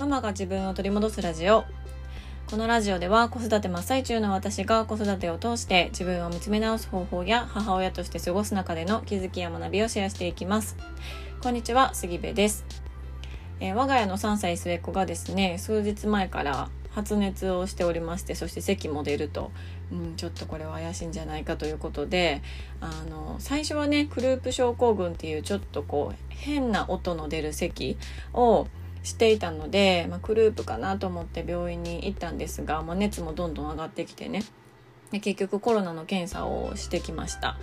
ママが自分を取り戻すラジオ。このラジオでは子育て真っ最中の私が子育てを通して自分を見つめ直す方法や母親として過ごす中での気づきや学びをシェアしていきます。こんにちは杉部です、えー、我が家の3歳末っ子がですね数日前から発熱をしておりましてそして咳も出ると、うん、ちょっとこれは怪しいんじゃないかということであの最初はねクループ症候群っていうちょっとこう変な音の出る咳をしていたので、まあ、クループかなと思って病院に行ったんですが、まあ、熱もどんどん上がってきてねで結局コロナの検査をしてきました。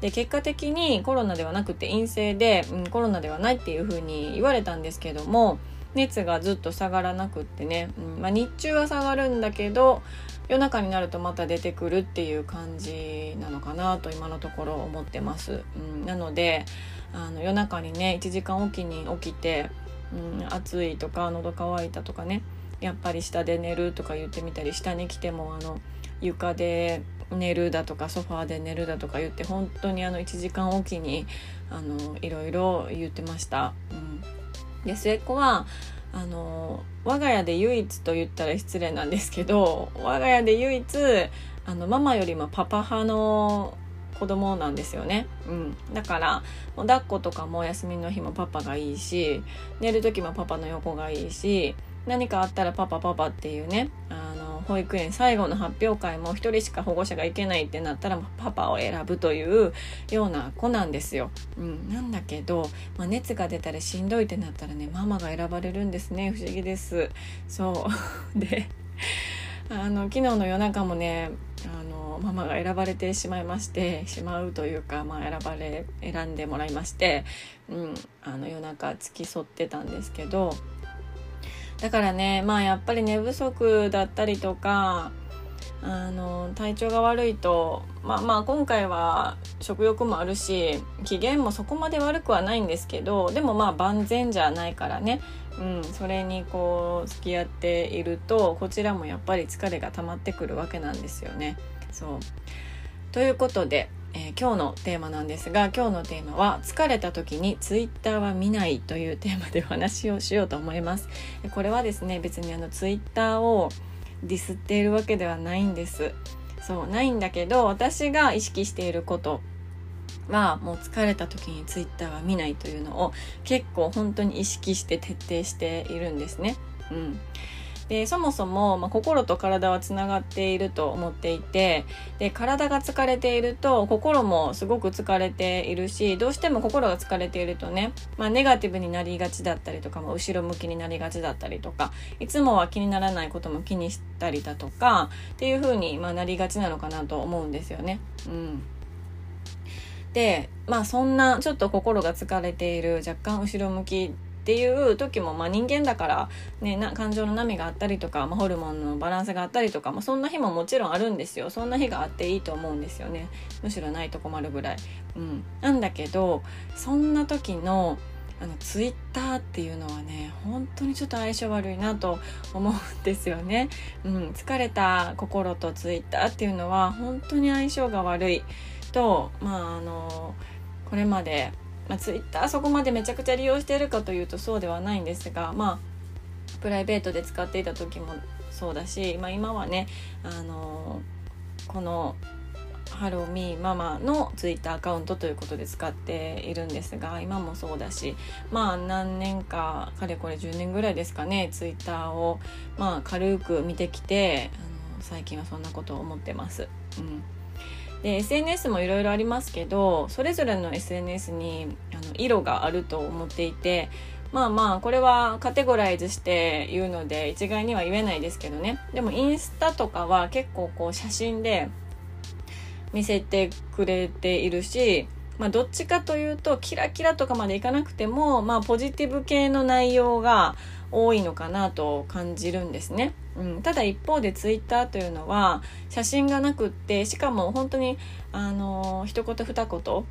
で結果的にコロナではなくて陰性で、うん、コロナではないっていうふうに言われたんですけども熱がずっと下がらなくってね、うんまあ、日中は下がるんだけど夜中になるとまた出てくるっていう感じなのかなと今のところ思ってます。うん、なのであの夜中にね1時間おきに起きて、うん、暑いとか喉乾いたとかねやっぱり下で寝るとか言ってみたり下に来てもあの床で寝るだとかソファーで寝るだとか言って本当にあの1時間おきにあのいろいろ言ってました。うんで末っ子はあの我が家で唯一と言ったら失礼なんですけど我が家で唯一あのママよりもパパ派の子供なんですよね、うん、だからもう抱っことかも休みの日もパパがいいし寝る時もパパの横がいいし何かあったらパパパパっていうねあの保育園最後の発表会も1人しか保護者が行けないってなったらパパを選ぶというような子なんですよ。うん、なんだけど、まあ、熱が出たりしんどいってなったらねママが選ばれるんですね。不思議です。そう。であの昨日の夜中もねあのママが選ばれてしまいましてしまうというか、まあ、選ばれ選んでもらいまして、うん、あの夜中付き添ってたんですけどだからねまあやっぱり寝不足だったりとかあの体調が悪いとまあまあ今回は食欲もあるし機嫌もそこまで悪くはないんですけどでもまあ万全じゃないからね、うん、それにこう付き合っているとこちらもやっぱり疲れが溜まってくるわけなんですよね。そう。ということでえー、今日のテーマなんですが今日のテーマは疲れた時にツイッターは見ないというテーマでお話をしようと思います。これはですね別にあのツイッターをディスっているわけではないんです。そうないんだけど私が意識していること。はもう疲れた時にツイッターは見ないというのを結構本当に意識して徹底しているんですね。うん。でそもそも、まあ、心と体はつながっていると思っていてで体が疲れていると心もすごく疲れているしどうしても心が疲れているとね、まあ、ネガティブになりがちだったりとか、まあ、後ろ向きになりがちだったりとかいつもは気にならないことも気にしたりだとかっていう風にまあなりがちなのかなと思うんですよね。うん。でまあそんなちょっと心が疲れている若干後ろ向きっていう時も、まあ、人間だから、ね、な感情の波があったりとか、まあ、ホルモンのバランスがあったりとか、まあ、そんな日ももちろんあるんですよ。そんな日があっていいと思うんですよね。むしろないと困るぐらい。うん、なんだけどそんな時のあのツイッターっていうのはね本当にちょっと相性悪いなと思うんですよね。うん、疲れた心とツイッターっていうのは本当に相性が悪い。とまああのこれまでまあ、ツイッターそこまでめちゃくちゃ利用しているかというとそうではないんですがまあプライベートで使っていた時もそうだし、まあ、今はねあのこのハローミーママのツイッターアカウントということで使っているんですが今もそうだしまあ何年かかれこれ10年ぐらいですかねツイッターをまあ軽く見てきてあの最近はそんなことを思ってます。うんで SNS もいろいろありますけどそれぞれの SNS にあの色があると思っていてまあまあこれはカテゴライズして言うので一概には言えないですけどねでもインスタとかは結構こう写真で見せてくれているしまあ、どっちかというとキラキラとかまでいかなくても、まあ、ポジティブ系の内容が多いのかなと感じるんですね。うん、ただ一方でツイッターというのは写真がなくってしかも本当にあの一言二言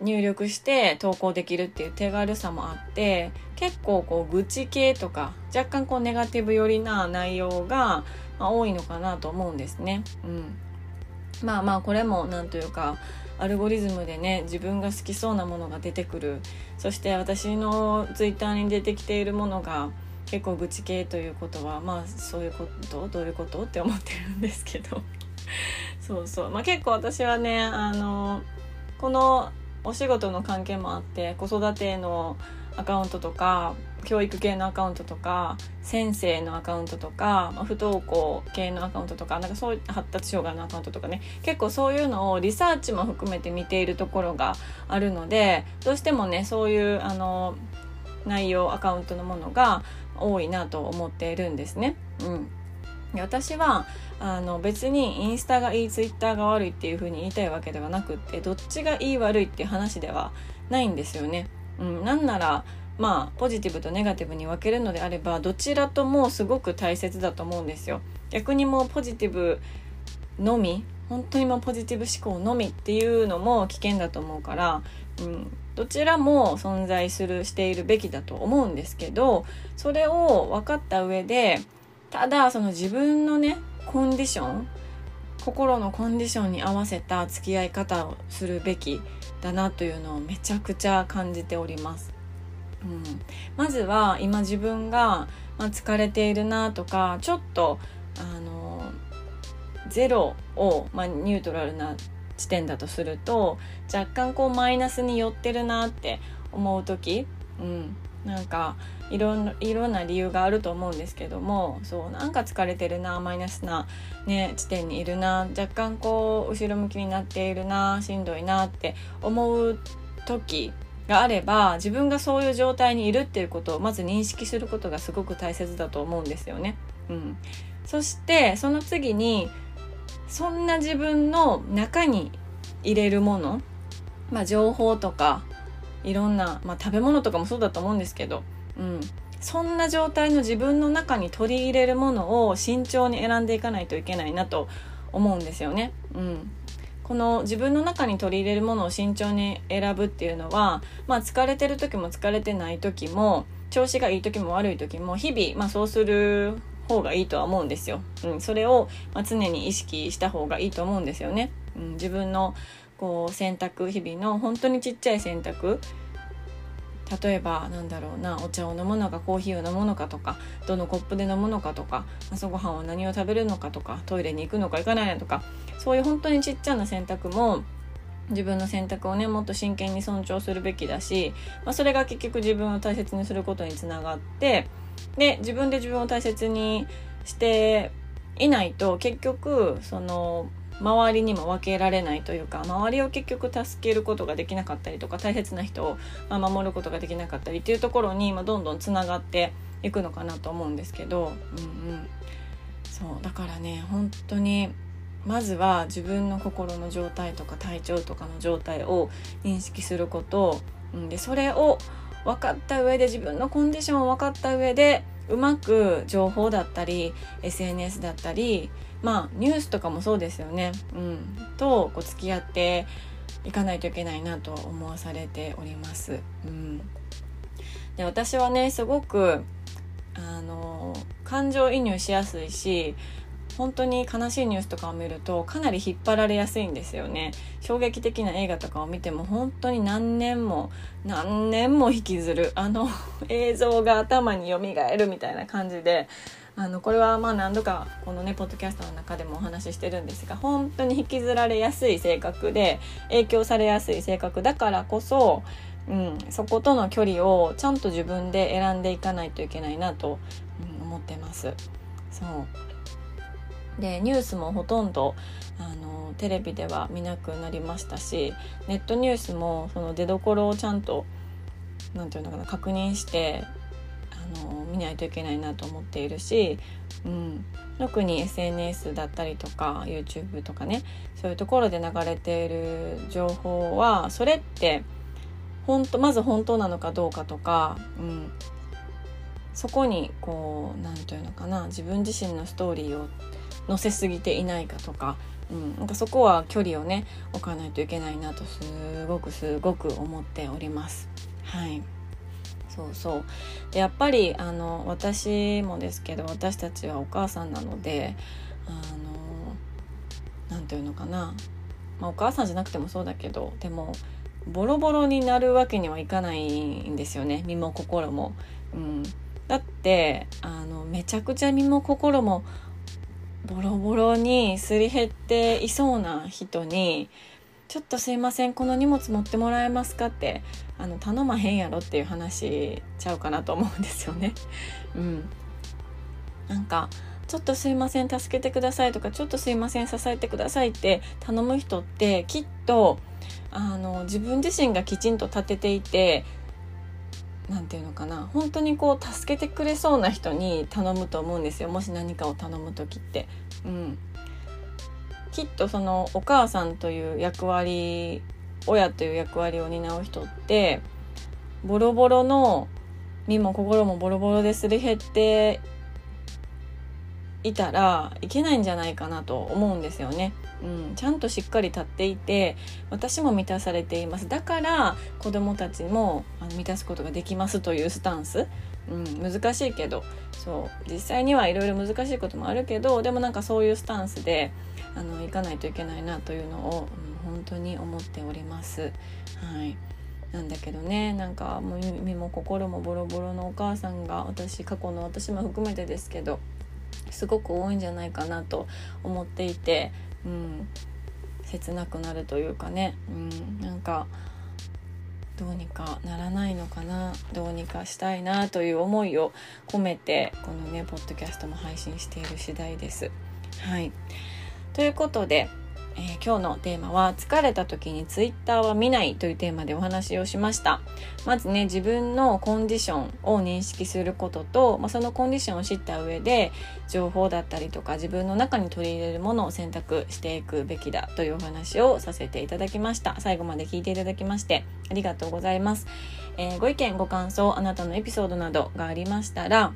入力して投稿できるっていう手軽さもあって結構こう愚痴系とか若干こうネガティブ寄りな内容が、まあ、多いのかなと思うんですね。うん、まあまあこれも何というかアルゴリズムでね自分が好きそうなものが出てくるそして私のツイッターに出てきているものが結構愚痴系ということはまあそういうことどういうことって思ってるんですけど。そうそう。まあ結構私はねあのこのお仕事の関係もあって子育てのアカウントとか教育系のアカウントとか先生のアカウントとか、まあ、不登校系のアカウントとかなんかそう発達障害のアカウントとかね。結構そういうのをリサーチも含めて見ているところがあるのでどうしてもねそういうあの内容アカウントのものが多いなと思っているんですね。うん私はあの別にインスタがいいツイッターが悪いっていう風に言いたいわけではなくってどっちがいい悪いっていう話ではないんですよね。うん、なんならまあポジティブとネガティブに分けるのであればどちらともすごく大切だと思うんですよ。逆にもうポジティブのみ本当にもうポジティブ思考のみっていうのも危険だと思うから、うん、どちらも存在するしているべきだと思うんですけどそれを分かった上でただその自分のねコンディション心のコンディションに合わせた付き合い方をするべきだなというのをめちゃくちゃ感じております。うん、まずは今自分が、疲れているなとかちょっとあのゼロを、まあ、ニュートラルな地点だとすると若干こうマイナスに寄ってるなって思う時、うん、なんかいろんいろんな理由があると思うんですけどもそうなんか疲れてるなマイナスな、ね、地点にいるな若干こう後ろ向きになっているなしんどいなって思う時があれば自分がそういう状態にいるっていうことをまず認識することがすごく大切だと思うんですよね。うん、そしてその次にそんな自分の中に入れるもの、まあ、情報とかいろんな、まあ、食べ物とかもそうだと思うんですけど、うん、そんな状態の自分の中に取り入れるものを慎重に選んでいかないといけないなと思うんですよね。うん、この自分の中に取り入れるものを慎重に選ぶっていうのは、まあ、疲れてる時も疲れてない時も調子がいい時も悪い時も日々、まあ、そうする方がいいとは思うんですよ。うん、それを、ま、常に意識した方がいいと思うんですよね。うん、自分のこう選択日々の本当にちっちゃい選択例えばなんだろうなお茶を飲むのかコーヒーを飲むのかとかどのコップで飲むのかとか朝ごはんは何を食べるのかとかトイレに行くのか行かないのとかそういう本当にちっちゃな選択も自分の選択をねもっと真剣に尊重するべきだし、まあ、それが結局自分を大切にすることにつながってで自分で自分を大切にしていないと結局その周りにも分けられないというか周りを結局助けることができなかったりとか大切な人を守ることができなかったりっていうところにどんどんつながっていくのかなと思うんですけど、うんうん、そうだからね本当にまずは自分の心の状態とか体調とかの状態を認識すること、うん、でそれを分かった上で自分のコンディションを分かった上でうまく情報だったり SNS だったりまあニュースとかもそうですよね、うん、とこう付き合っていかないといけないなと思わされております。うん、で私はねすごくあの感情移入しやすいし本当に悲しいニュースとかを見るとかなり引っ張られやすいんですよね。衝撃的な映画とかを見ても本当に何年も何年も引きずる。あの 映像が頭によみがえるみたいな感じであのこれはまあ何度かこのねポッドキャストの中でもお話ししてるんですが本当に引きずられやすい性格で影響されやすい性格だからこそ、うん、そことの距離をちゃんと自分で選んでいかないといけないなと、うん、思ってます。そう。でニュースもほとんどあのテレビでは見なくなりましたしネットニュースもその出どころをちゃんと何て言うのかな確認してあの見ないといけないなと思っているし、うん、特に SNS だったりとか YouTube とかねそういうところで流れている情報はそれって本当まず本当なのかどうかとか、うん、そこにこう何て言うのかな自分自身のストーリーを乗せすぎていないかとか,、うん、なんかそこは距離をね置かないといけないなとすごくすごく思っております。はい。そうそう。でやっぱりあの私もですけど私たちはお母さんなのであの何て言うのかな、まあ、お母さんじゃなくてもそうだけどでもボロボロになるわけにはいかないんですよね。身も心も。うん、だってあのめちゃくちゃ身も心もボロボロにすり減っていそうな人に「ちょっとすいませんこの荷物持ってもらえますか?」ってあの頼まへんやろっていう話ちゃうかなと思うんですよね。うん、なんかちょっとすいません助けてくださいとかちょっとすいません支えてくださいって頼む人ってきっとあの自分自身がきちんと立てていて何て言うのかな本当にこう助けてくれそうな人に頼むと思うんですよもし何かを頼む時って。うん、きっとそのお母さんという役割親という役割を担う人ってボロボロの身も心もボロボロですり減っていたらいけないんじゃないかなと思うんですよね。うん、ちゃんとしっかり立っていて私も満たされています。だから子どもたちもあの満たすことができますというスタンス、うん、難しいけど。そう。実際にはいろいろ難しいこともあるけどでもなんかそういうスタンスであの行かないといけないなというのを、うん、本当に思っております。はい。なんだけどねなんかもう身も心もボロボロのお母さんが私過去の私も含めてですけどすごく多いんじゃないかなと思っていてうん、切なくなるというかね、うん、なんかどうにかならないのかな。どうにかしたいなという思いを込めてこのねポッドキャストも配信している次第です。はい。ということでえー、今日のテーマは疲れた時にツイッターは見ないというテーマでお話をしました。まずね自分のコンディションを認識することと、まあ、そのコンディションを知った上で情報だったりとか自分の中に取り入れるものを選択していくべきだというお話をさせていただきました。最後まで聞いていただきましてありがとうございます、えー、ご意見ご感想あなたのエピソードなどがありましたら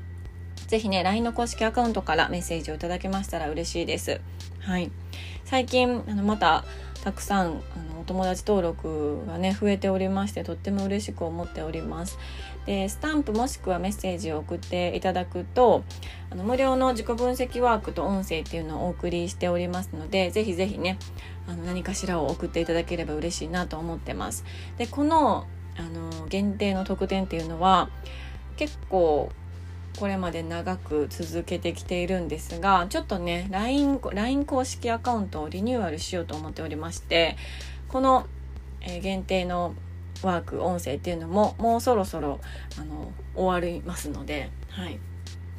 ぜひね LINE の公式アカウントからメッセージをいただけましたら嬉しいです。はい。最近あのまたたくさんあのお友達登録がね増えておりましてとっても嬉しく思っております。でスタンプもしくはメッセージを送っていただくとあの無料の自己分析ワークと音声っていうのをお送りしておりますのでぜひぜひねあの何かしらを送っていただければ嬉しいなと思ってます。でこのあの限定の特典っていうのは結構これまで長く続けてきているんですがちょっとね LINE, LINE 公式アカウントをリニューアルしようと思っておりましてこの、え、限定のワーク音声っていうのももうそろそろあの終わりますので、はい、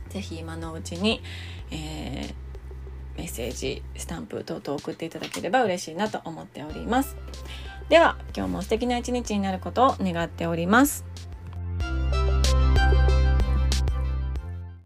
ぜひ今のうちに、えー、メッセージスタンプ等々送っていただければ嬉しいなと思っております。では今日も素敵な一日になることを願っております。